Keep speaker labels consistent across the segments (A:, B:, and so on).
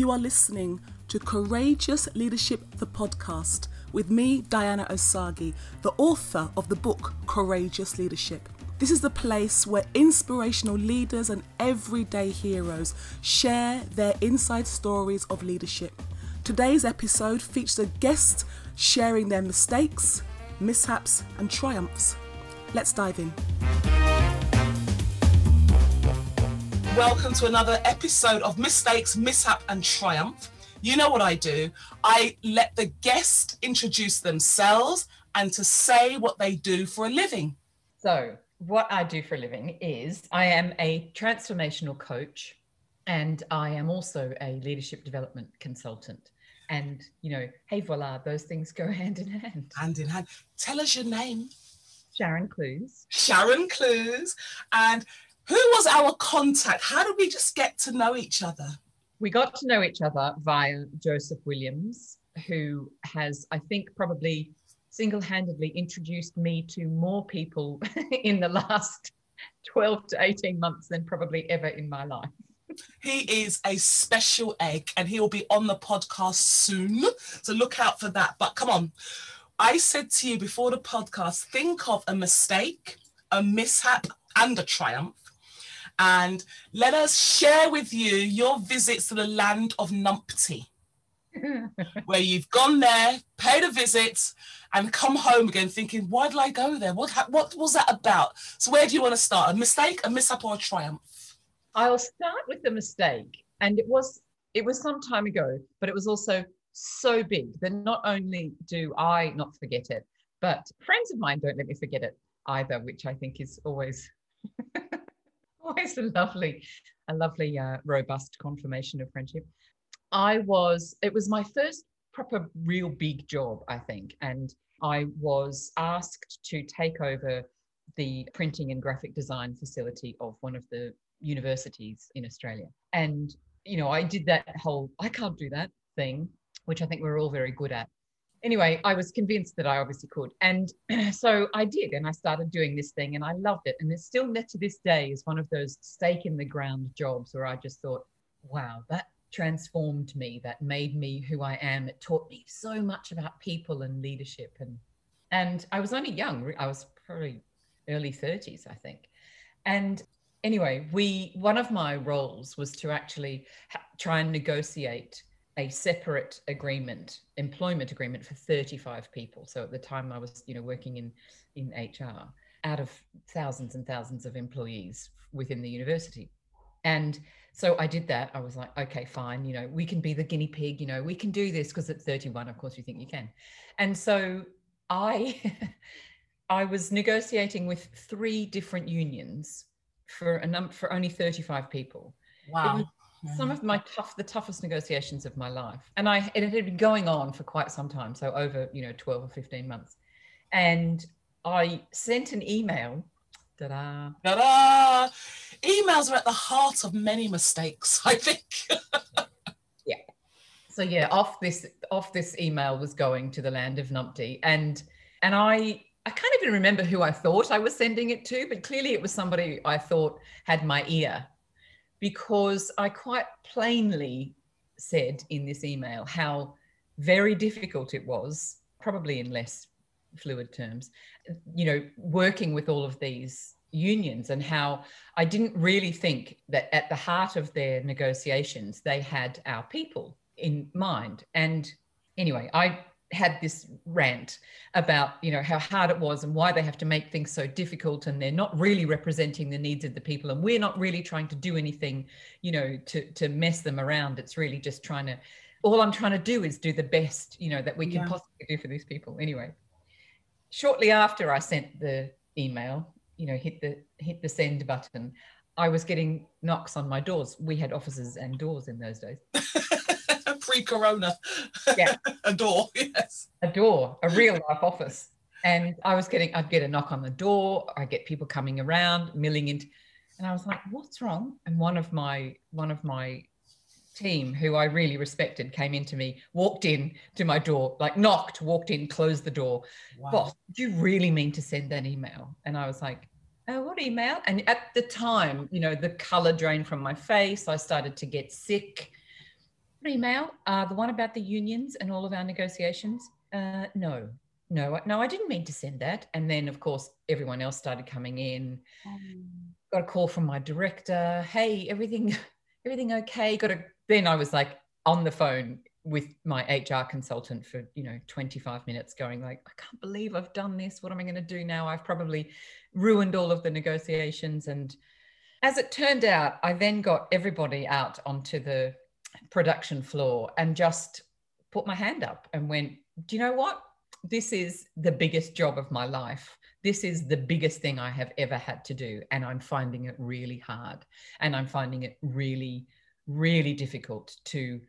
A: You are listening to Courageous Leadership, the podcast, with me, Diana Osagie, the author of the book Courageous Leadership. This is the place where inspirational leaders and everyday heroes share their inside stories of leadership. Today's episode features a guest sharing their mistakes, mishaps, and triumphs. Let's dive in. Welcome to another episode of Mistakes, Mishap, and Triumph. You know what I do? I let the guest introduce themselves and to say what they do for a living.
B: So, what I do for a living is I am a transformational coach and I am also a leadership development consultant. And, you know, hey, voila, those things go hand in hand.
A: Hand in hand. Tell us your name.
B: Sharon Clews.
A: Sharon Clews. And who was our contact? How did we just get to know each other?
B: We got to know each other via Joseph Williams, who has, I think, probably single handedly introduced me to more people in the last 12 to 18 months than probably ever in my life.
A: He is a special egg and he will be on the podcast soon. So look out for that. But come on. I said to you before the podcast, think of a mistake, a mishap, and a triumph. And let us share with you your visits to the land of Numpty, where you've gone there, paid a visit, and come home again thinking, why did I go there? What, what was that about? So, where do you want to start? A mistake, a mishap, or a triumph?
B: I'll start with the mistake. And it was it was some time ago, but it was also so big that not only do I not forget it, but friends of mine don't let me forget it either, which I think is always always a lovely, a lovely, uh, robust confirmation of friendship. I was, it was my first proper, real big job, I think. And I was asked to take over the printing and graphic design facility of one of the universities in Australia. And, you know, I did that whole, I can't do that thing, which I think we're all very good at anyway, I was convinced that I obviously could. And so I did. And I started doing this thing and I loved it. And it's still to this day is one of those stake in the ground jobs where I just thought, wow, that transformed me. That made me who I am. It taught me so much about people and leadership. And and I was only young. I was probably early 30s, I think. And anyway, we one of my roles was to actually ha- try and negotiate a separate agreement, employment agreement for 35 people. So at the time I was, you know, working in in HR out of thousands and thousands of employees within the university. And so I did that. I was like, okay, fine, you know, we can be the guinea pig, you know, we can do this because at 31, of course, you think you can. And so I I was negotiating with three different unions for a number for only 35 people.
A: Wow
B: some of my tough the toughest negotiations of my life and i and it had been going on for quite some time so over you know 12 or 15 months and i sent an email
A: Ta-da. Ta-da! emails are at the heart of many mistakes i think
B: yeah so yeah off this off this email was going to the land of numpty and and i I can't even remember who I thought I was sending it to, but clearly it was somebody I thought had my ear because I quite plainly said in this email how very difficult it was, probably in less fluid terms, you know, working with all of these unions and how I didn't really think that at the heart of their negotiations, they had our people in mind. And anyway, I had this rant about you know how hard it was and why they have to make things so difficult and they're not really representing the needs of the people and we're not really trying to do anything you know to to mess them around. It's really just trying to all i'm trying to do is do the best you know that we can yeah. possibly do for these people. Anyway shortly after i sent the email you know hit the hit the send button i was getting knocks on my doors. We had offices and doors in those days
A: pre-corona. Yeah. a door, yes.
B: A door, a real life office. And I was getting, I'd get a knock on the door. I get people coming around, milling into, and I was like, "What's wrong?" And one of my one of my team, who I really respected, came into me, walked in to my door, like knocked, walked in, closed the door. Wow. Boss, do you really mean to send that email? And I was like, oh, what email? And at the time, you know, the color drained from my face. I started to get sick email, uh, the one about the unions and all of our negotiations. Uh, no, no, no, I didn't mean to send that. And then, of course, everyone else started coming in. Um, got a call from my director. Hey, everything, everything okay? Got a. Then I was like on the phone with my HR consultant for you know 25 minutes, going like, I can't believe I've done this. What am I going to do now? I've probably ruined all of the negotiations. And as it turned out, I then got everybody out onto the production floor and just put my hand up and went, Do you know what? This is the biggest job of my life. This is the biggest thing I have ever had to do. And I'm finding it really hard. And I'm finding it really, really difficult to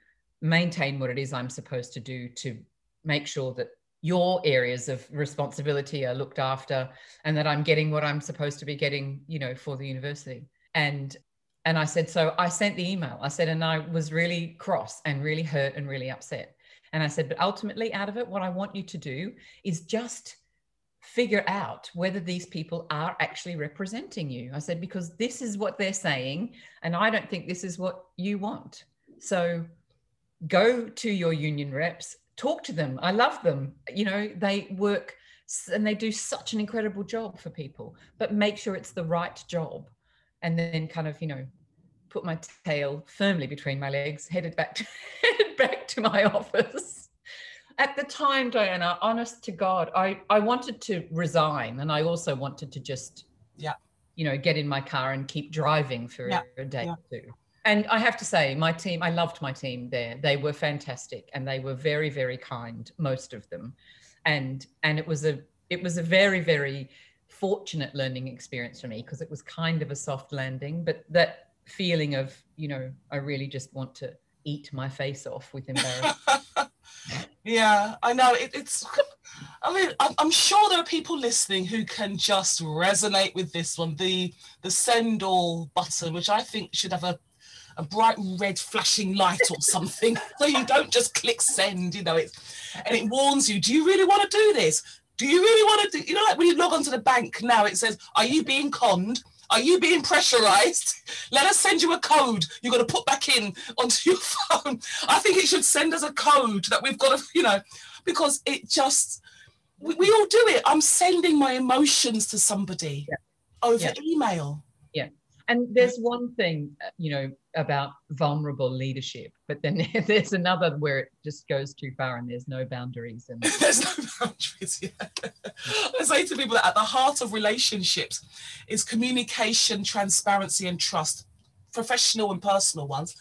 B: maintain what it is I'm supposed to do to make sure that your areas of responsibility are looked after and that I'm getting what I'm supposed to be getting, you know, for the university. And and I said, so I sent the email. I said, and I was really cross and really hurt and really upset. And I said, but ultimately, out of it, what I want you to do is just figure out whether these people are actually representing you. I said, because this is what they're saying, and I don't think this is what you want. So go to your union reps, talk to them. I love them. You know, they work and they do such an incredible job for people, but make sure it's the right job and then kind of you know put my tail firmly between my legs headed back to headed back to my office. At the time diana honest to god i i wanted to resign and i also wanted to just
A: yeah.
B: you know get in my car and keep driving for
A: yeah.
B: a day
A: yeah.
B: or two. And i have to say my team i loved my team there. They were fantastic and they were very very kind most of them. And and it was a it was a very very fortunate learning experience for me because it was kind of a soft landing, but that feeling of, you know, I really just want to eat my face off with embarrassment.
A: yeah, I know. It, it's, I mean, I'm sure there are people listening who can just resonate with this one. The the send all button, which I think should have a a bright red flashing light or something so you don't just click send you know it and it warns you do you really want to do this do you really want to do, you know, like when you log onto the bank now, it says, are you being conned? Are you being pressurized? Let us send you a code you're going to put back in onto your phone. I think it should send us a code that we've got to, you know, because it just, we, we all do it. I'm sending my emotions to somebody yeah. over yeah. email.
B: Yeah. And there's one thing, uh, you know, about vulnerable leadership, but then there's another where it just goes too far and there's no boundaries. And
A: there's no boundaries. Yeah. I say to people that at the heart of relationships is communication, transparency, and trust, professional and personal ones.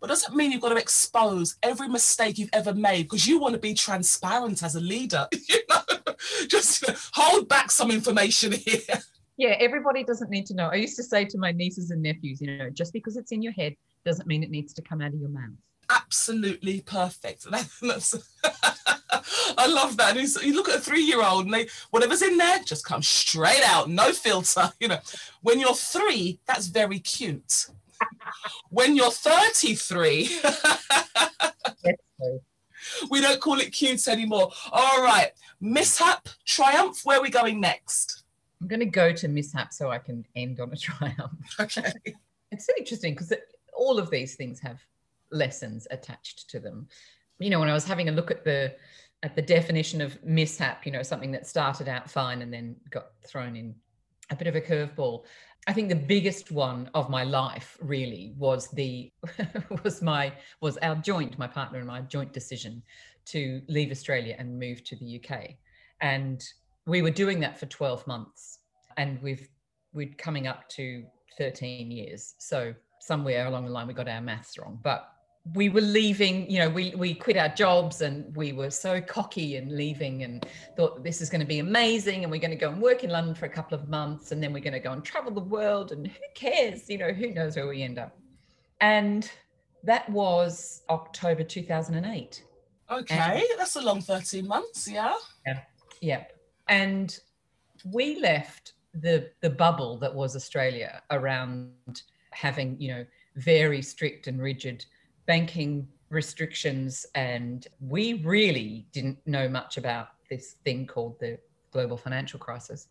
A: But doesn't mean you've got to expose every mistake you've ever made because you want to be transparent as a leader. You know, just hold back some information here
B: yeah everybody doesn't need to know. I used to say to my nieces and nephews you know just because it's in your head doesn't mean it needs to come out of your mouth.
A: Absolutely perfect. I love that. And you look at a three-year-old and they whatever's in there just comes straight out. No filter you know. When you're three that's very cute. When you're 33 we don't call it cute anymore. All right mishap triumph where are we going next
B: I'm going to go to mishap so I can end on a triumph.
A: Okay.
B: it's so interesting because all of these things have lessons attached to them. You know, when I was having a look at the at the definition of mishap, you know, something that started out fine and then got thrown in a bit of a curveball. I think the biggest one of my life really was the was my was our joint, my partner and my joint decision to leave Australia and move to the UK. And we were doing that for 12 months and we've we're coming up to 13 years. So somewhere along the line we got our maths wrong. But we were leaving you know we we quit our jobs and we were so cocky and leaving and thought this is going to be amazing and we're going to go and work in london for a couple of months and then we're going to go and travel the world and who cares? You know who knows where we end up? And that was october 2008
A: okay and, that's a long 13 months yeah?
B: Yeah yeah and we left the the bubble that was Australia around having you know very strict and rigid banking restrictions and we really didn't know much about this thing called the global financial crisis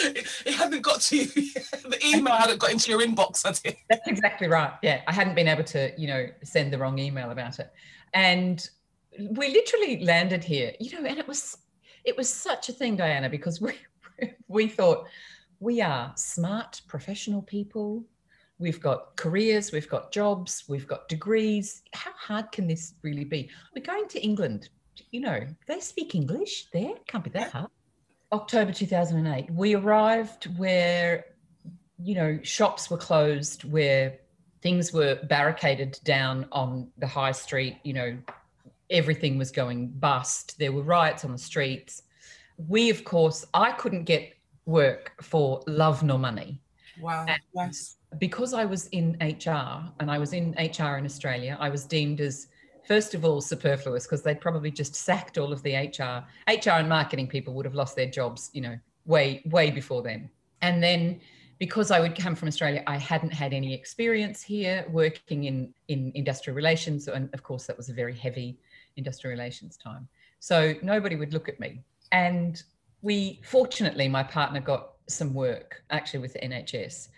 A: it hadn't got to you. the email hadn't got into your inbox, had it?
B: That's exactly right. Yeah, I hadn't been able to, you know, send the wrong email about it, and we literally landed here, you know, and it was it was such a thing, Diana, because we we thought we are smart professional people. We've got careers, we've got jobs, we've got degrees. How hard can this really be? We're going to England. You know, they speak English there. Can't be that hard. October 2008, we arrived where, you know, shops were closed, where things were barricaded down on the high street. You know, everything was going bust. There were riots on the streets. We, of course, I couldn't get work for love nor money.
A: Wow. And yes.
B: Because I was in HR and I was in HR in Australia, I was deemed as first of all superfluous because they'd probably just sacked all of the HR HR and marketing people would have lost their jobs, you know, way way before then. And then because I would come from Australia, I hadn't had any experience here working in in industrial relations, and of course that was a very heavy industrial relations time. So nobody would look at me. And we fortunately, my partner got some work actually with the NHS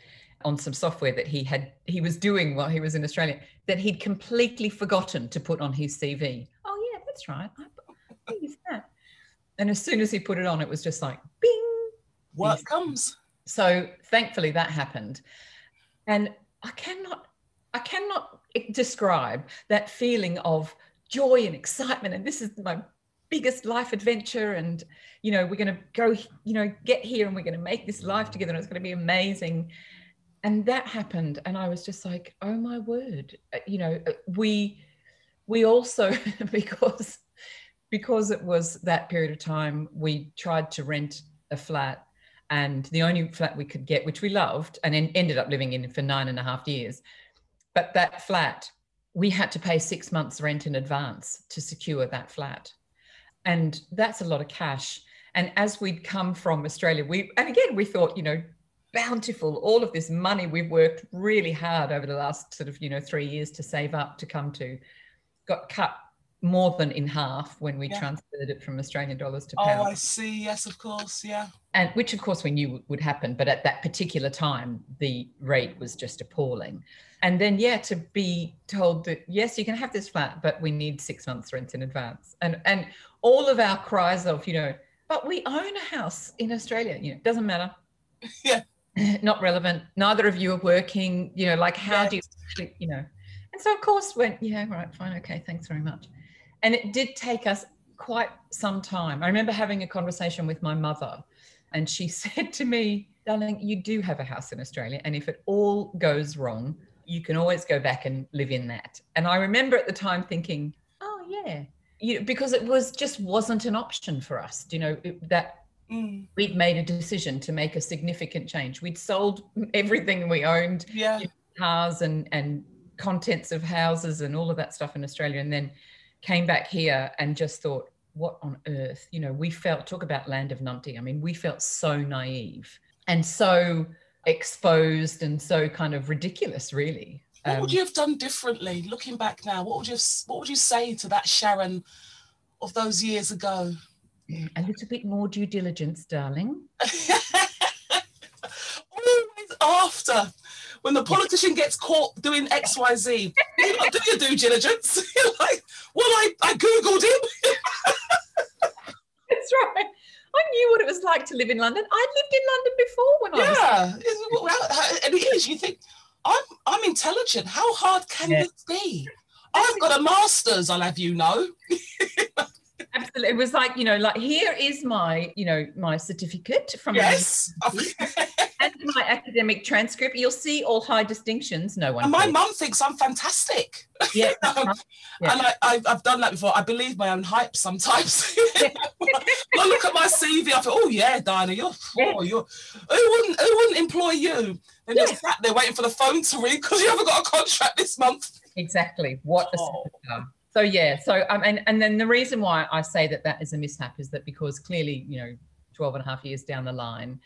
B: on some software that he had he was doing while he was in Australia that he'd completely forgotten to put on his CV. Oh yeah, that's right. I use that. And as soon as he put it on, it was just like bing.
A: What comes?
B: So thankfully that happened. And I cannot I cannot describe that feeling of joy and excitement. And this is my biggest life adventure and you know we're going to go you know get here and we're going to make this life together and it's going to be amazing and that happened and i was just like oh my word uh, you know uh, we we also because because it was that period of time we tried to rent a flat and the only flat we could get which we loved and en- ended up living in for nine and a half years but that flat we had to pay six months rent in advance to secure that flat. And that's a lot of cash. And as we'd come from australia we and again we thought you know bountiful all of this money we've worked really hard over the last sort of you know three years to save up to come to got cut more than in half when we yeah. transferred it from australian dollars to pounds
A: oh i see. Yes of course. Yeah.
B: And which of course we knew would happen but at that particular time the rate was just appalling and then yeah to be told that yes you can have this flat but we need six months rent in advance. And and all of our cries of you know but we own a house in australia. You know doesn't matter.
A: Yeah.
B: Not relevant. Neither of you are working. You know like how do you you know. And so of course went yeah right fine okay thanks very much. And it did take us quite some time. I remember having a conversation with my mother and she said to me darling you do have a house in australia and if it all goes wrong you can always go back and live in that. And I remember at the time thinking, oh yeah, you, because it was just wasn't an option for us. You know it, that mm. we'd made a decision to make a significant change. We'd sold everything we owned,
A: yeah,
B: you know, cars and and contents of houses and all of that stuff in Australia, and then came back here and just thought, what on earth? You know, we felt talk about land of Numpty. I mean, we felt so naive and so exposed and so kind of ridiculous, really.
A: What um, would you have done differently, looking back now? What would you have, what would you say to that Sharon of those years ago?
B: A little bit more due diligence, darling.
A: Always after. When the politician gets caught doing X, Y, Z, you not do your due diligence. You're like, well, I, I Googled him.
B: That's right. Knew what it was like to live in London. I'd lived in London before when
A: I was. Yeah, and it is. You think I'm I'm intelligent. How hard can yeah. this be? I've got a master's. I'll have you know.
B: Absolutely, it was like you know, like here is my you know my certificate from
A: yes
B: and my academic transcript, you'll see all high distinctions. No one.
A: And my mum thinks I'm fantastic.
B: Yeah. um,
A: yeah. And I, have I've done that before. I believe my own hype sometimes. I look at my CV, I thought, oh yeah, Diana, you're, oh, you're who wouldn't who wouldn't employ you? And yeah. just sat there waiting for the phone to ring because you haven't got a contract this month.
B: Exactly. What a oh. So yeah, so um, and and then the reason why I say that that is a mishap is that because clearly, you know, 12 and a half years down the line,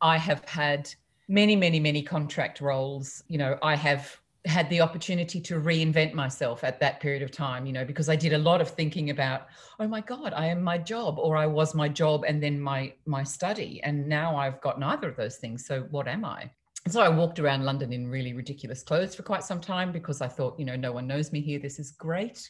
B: I have had many, many, many contract roles. You know, I have had the opportunity to reinvent myself at that period of time, you know, because I did a lot of thinking about, oh my God, I am my job, or I was my job and then my my study. And now I've got neither of those things. So what am I? So I walked around London in really ridiculous clothes for quite some time because I thought, you know, no one knows me here. This is great.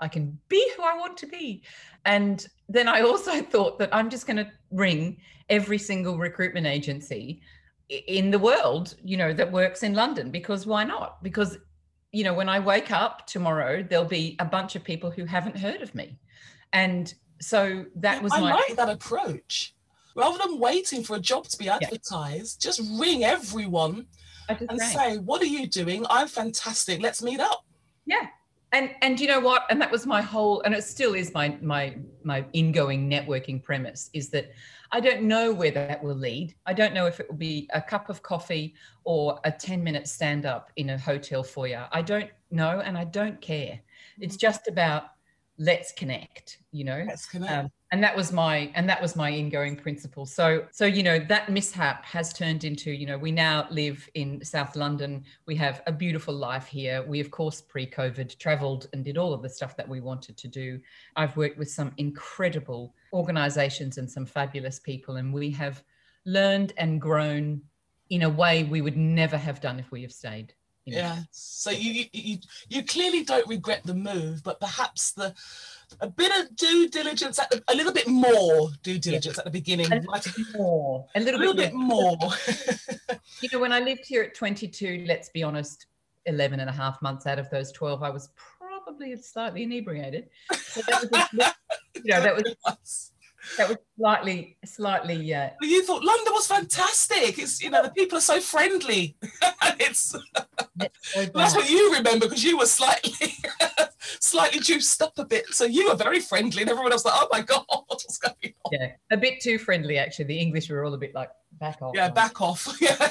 B: I can be who I want to be. And then I also thought that I'm just going to ring every single recruitment agency in the world, you know, that works in London because why not? Because, you know, when I wake up tomorrow, there'll be a bunch of people who haven't heard of me. And so that was
A: I
B: my
A: like that approach. Rather than waiting for a job to be advertised, just ring everyone
B: just
A: and
B: rang.
A: say, What are you doing? I'm fantastic. Let's meet up.
B: Yeah. And and you know what? And that was my whole and it still is my my my ingoing networking premise is that I don't know where that will lead. I don't know if it will be a cup of coffee or a 10 minute stand up in a hotel foyer. I don't know and I don't care. It's mm-hmm. just about let's connect, you know.
A: Let's connect.
B: Um, and that was my and that was my ingoing principle so so you know that mishap has turned into you know we now live in south london we have a beautiful life here we of course pre-covid traveled and did all of the stuff that we wanted to do i've worked with some incredible organizations and some fabulous people and we have learned and grown in a way we would never have done if we have stayed.
A: Yeah. So you, you you clearly don't regret the move, but perhaps the a bit of due diligence at the, a little bit more due diligence at the beginning.
B: a little more a
A: a
B: little,
A: little bit more.
B: you know when i lived here at 22 let's be honest 11 and a half months out of those 12 i was probably slightly inebriated so that was a, you know that was that was slightly slightly uh,
A: you thought London was fantastic. It's you know the people are so friendly. it's that's what you remember because you were slightly slightly juiced up a bit. So you were very friendly, and everyone else like, oh my god, what's going on?
B: yeah a bit too friendly actually the english were all a bit like back off
A: Yeah, back off. Yeah.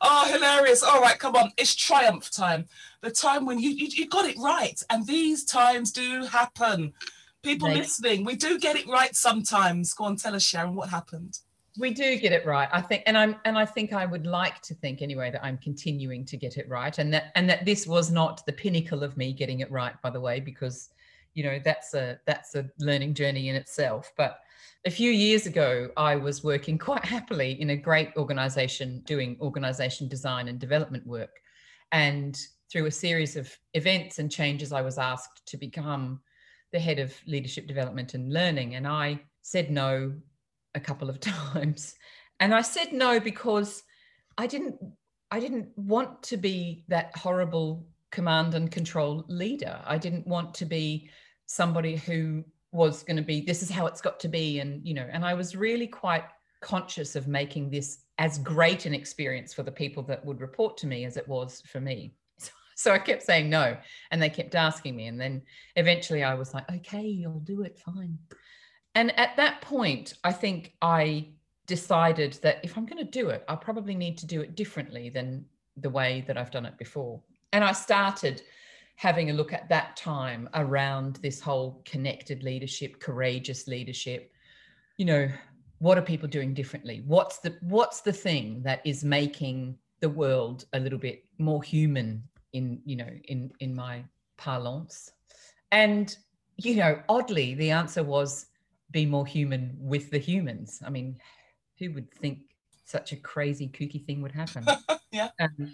A: oh, hilarious. All right, come on. It's triumph time. The time when you, you, you got it right. And these times do happen. People
B: They-
A: listening, we do get it right sometimes. Go on, tell us, Sharon, what happened?
B: we do get it right i think and i'm and i think i would like to think anyway that i'm continuing to get it right and that and that this was not the pinnacle of me getting it right by the way because you know that's a that's a learning journey in itself but a few years ago i was working quite happily in a great organization doing organization design and development work and through a series of events and changes i was asked to become the head of leadership development and learning and i said no a couple of times. And i said no because i didn't i didn't want to be that horrible command and control leader. I didn't want to be somebody who was going to be this is how it's got to be and you know and i was really quite conscious of making this as great an experience for the people that would report to me as it was for me so, i kept saying no and they kept asking me and then eventually i was like okay you'll do it fine and at that point, I think I decided that if I'm going to do it, I'll probably need to do it differently than the way that I've done it before. And I started having a look at that time around this whole connected leadership, courageous leadership. You know, what are people doing differently? What's the what's the thing that is making the world a little bit more human in, you know, in in my parlance? And you know, oddly, the answer was be more human with the humans. I mean, who would think such a crazy, kooky thing would happen?
A: Yeah.
B: Um,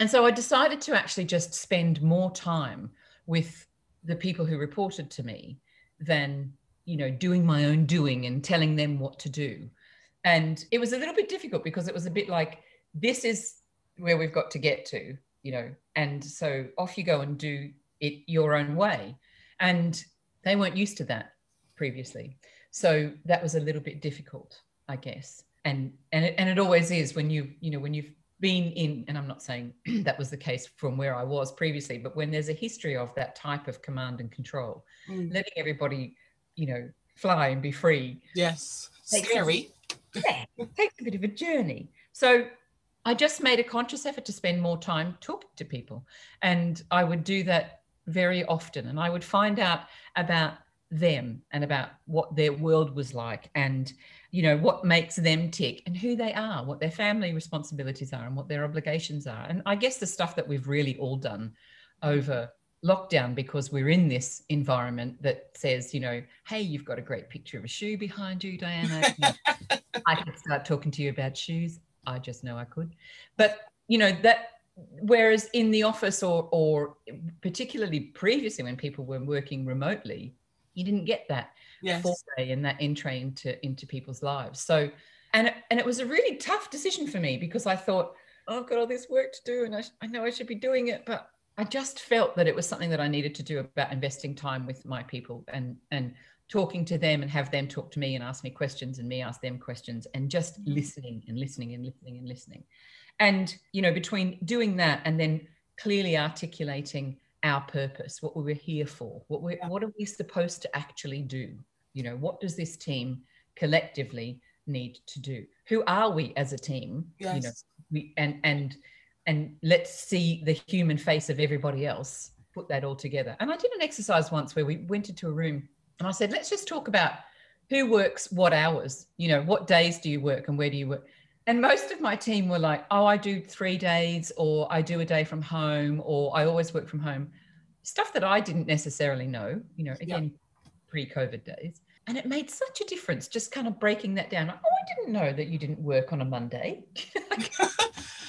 B: and so I decided to actually just spend more time with the people who reported to me than, you know, doing my own doing and telling them what to do. And it was a little bit difficult because it was a bit like, this is where we've got to get to, you know, and so off you go and do it your own way. And they weren't used to that previously. So that was a little bit difficult, I guess. And and it, and it always is when you you know when you've been in and I'm not saying that was the case from where I was previously, but when there's a history of that type of command and control,
A: Mm,
B: letting everybody, you know, fly and be free
A: yes.
B: Takes
A: Scary.
B: yeah, takes a bit of a journey. So I just made a conscious effort to spend more time talking to people. And I would do that very often. And I would find out about them and about what their world was like and you know what makes them tick and who they are what their family responsibilities are and what their obligations are and i guess the stuff that we've really all done over lockdown because we're in this environment that says you know hey you've got a great picture of a shoe behind you diana i could start talking to you about shoes i just know i could but you know that whereas in the office or or particularly previously when people were working remotely you didn't get that
A: yes.
B: foray and that entry into into people's lives. So, and and it was a really tough decision for me because I thought, oh, I've got all this work to do, and I, I know I should be doing it, but I just felt that it was something that I needed to do about investing time with my people and and talking to them and have them talk to me and ask me questions and me ask them questions and just mm-hmm. listening and listening and listening and listening. And you know, between doing that and then clearly articulating our purpose, what we were here for, what we what are we supposed to actually do? You know, what does this team collectively need to do? Who are we as a team?
A: Yes.
B: You know, we and and and let's see the human face of everybody else. Put that all together. And I did an exercise once where we went into a room and I said, let's just talk about who works what hours. You know, what days do you work and where do you work? And most of my team were like, oh, I do three days, or I do a day from home, or I always work from home. Stuff that I didn't necessarily know, you know, again, yeah. pre COVID days. And it made such a difference just kind of breaking that down. Like, oh, I didn't know that you didn't work on a Monday.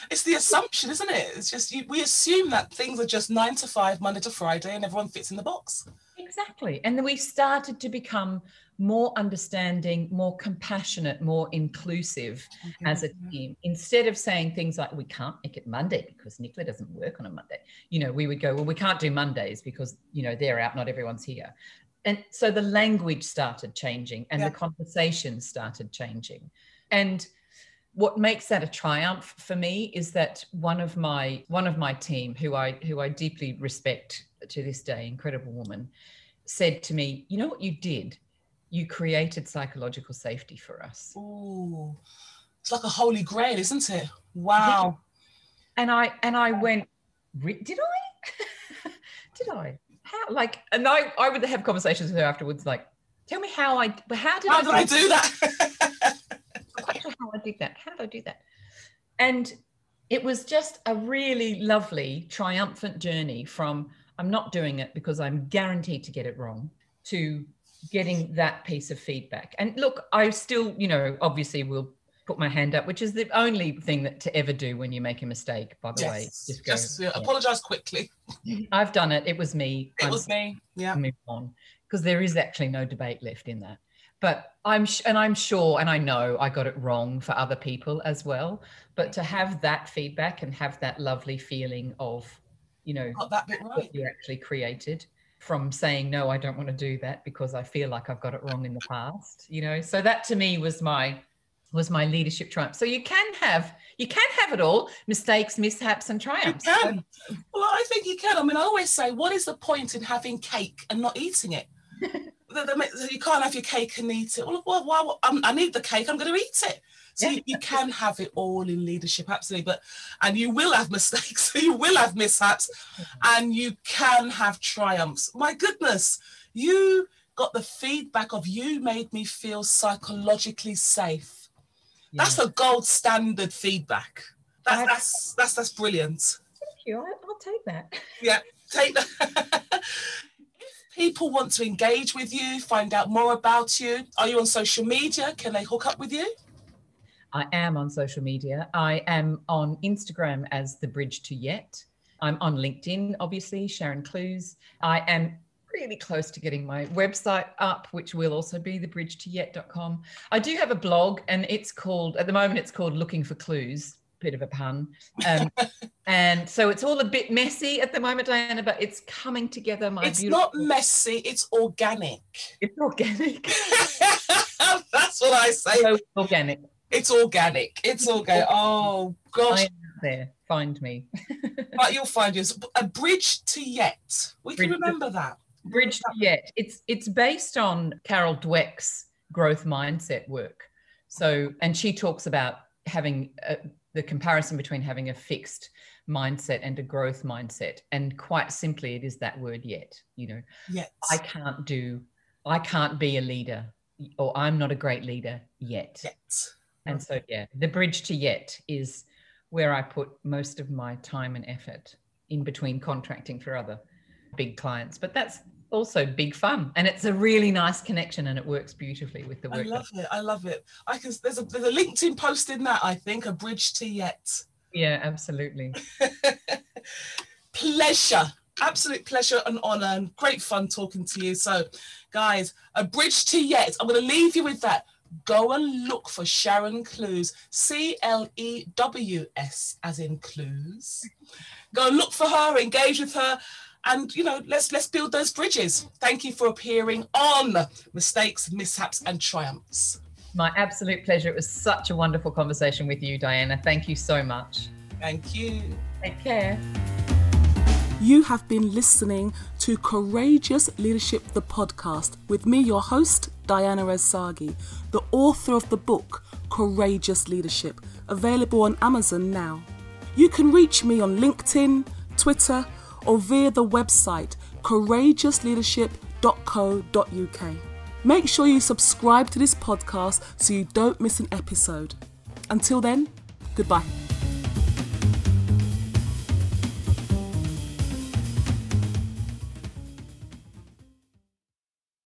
A: it's the assumption, isn't it? It's just you, we assume that things are just nine to five, Monday to Friday, and everyone fits in the box.
B: Exactly. And then we started to become more understanding, more compassionate, more inclusive mm-hmm. as a team. Instead of saying things like, we can't make it Monday because Nicola doesn't work on a Monday, you know, we would go, well, we can't do Mondays because, you know, they're out, not everyone's here. And so the language started changing and yeah. the conversation started changing. And what makes that a triumph for me is that one of my one of my team who I who I deeply respect to this day, incredible woman, said to me, you know what you did? you created psychological safety for us.
A: Oh, it's like a holy grail, isn't it? Wow.
B: And I and I went, did I? did I? How like and I I would have conversations with her afterwards, like, tell me how I how did
A: how
B: I,
A: did I do that?
B: I'm quite sure how I did that. How did I do that? And it was just a really lovely, triumphant journey from I'm not doing it because I'm guaranteed to get it wrong to getting that piece of feedback. And look, I still, you know, obviously will put my hand up, which is the only thing that to ever do when you make a mistake, by the
A: yes.
B: way.
A: Just, go, just yeah. apologize quickly.
B: I've done it. It was me.
A: It I'm was me. Yeah.
B: Move on. Because there is actually no debate left in that. But I'm and I'm sure and I know I got it wrong for other people as well. But to have that feedback and have that lovely feeling of, you know,
A: got that bit right.
B: you actually created from saying no i don't want to do that because i feel like i've got it wrong in the past you know? So that to me was my was my leadership triumph. So you can have you can have it all mistakes mishaps and triumphs.
A: you can. well i think you can. I mean i always say what is the point in having cake and not eating it? You can't have your cake and eat it. Well, well, well i need the cake i'm going to eat it so you, you, can have it all in leadership, absolutely. But and you will have mistakes, you will have mishaps, and you can have triumphs. My goodness, you got the feedback of you made me feel psychologically safe. Yeah. That's the gold standard feedback. That's that's that's that's brilliant.
B: Thank you. I, will take that.
A: Yeah, take that. if people want to engage with you, find out more about you, are you on social media? Can they hook up with you?
B: I am on social media. I am on Instagram as The Bridge to Yet. I'm on LinkedIn, obviously, Sharon Clews. I am really close to getting my website up, which will also be thebridgetoyet.com. I do have a blog, and it's called, at the moment, it's called Looking for Clues. Bit of a pun. Um, and so it's all a bit messy at the moment, Diana, but it's coming together. My
A: it's beautiful... not messy, it's organic.
B: It's organic.
A: That's what I say.
B: So organic.
A: It's organic. It's organic. Oh gosh.
B: there. Find me.
A: but you'll find us a bridge to yet. We bridge can remember to, that.
B: Bridge to yet. It's it's based on Carol Dweck's growth mindset work. So, and she talks about having a, the comparison between having a fixed mindset and a growth mindset. And quite simply, it is that word yet. You know,
A: yes.
B: I can't do. I can't be a leader or I'm not a great leader yet.
A: Yet.
B: And so, yeah, the bridge to yet is where I put most of my time and effort in between contracting for other big clients. But that's also big fun and it's a really nice connection and it works beautifully with the work.
A: I love it. I love it. I can there's a there's a LinkedIn post in that, I think, a bridge to yet.
B: Yeah, absolutely.
A: pleasure. Absolute pleasure and honor and great fun talking to you. So, guys, a bridge to yet. I'm going to leave you with that. Go and look for Sharon Clews, C L E W S, as in clues. Go and look for her, engage with her, and you know, let's let's build those bridges. Thank you for appearing on Mistakes, Mishaps, and Triumphs.
B: My absolute pleasure. It was such a wonderful conversation with you, Diana. Thank you so much.
A: Thank you.
B: Take care.
A: You have been listening to Courageous Leadership, the podcast, with me, your host, Diana Osagie, the author of the book Courageous Leadership, available on Amazon now. You can reach me on LinkedIn, Twitter, or via the website courageousleadership.co.uk. Make sure you subscribe to this podcast so you don't miss an episode. Until then, goodbye.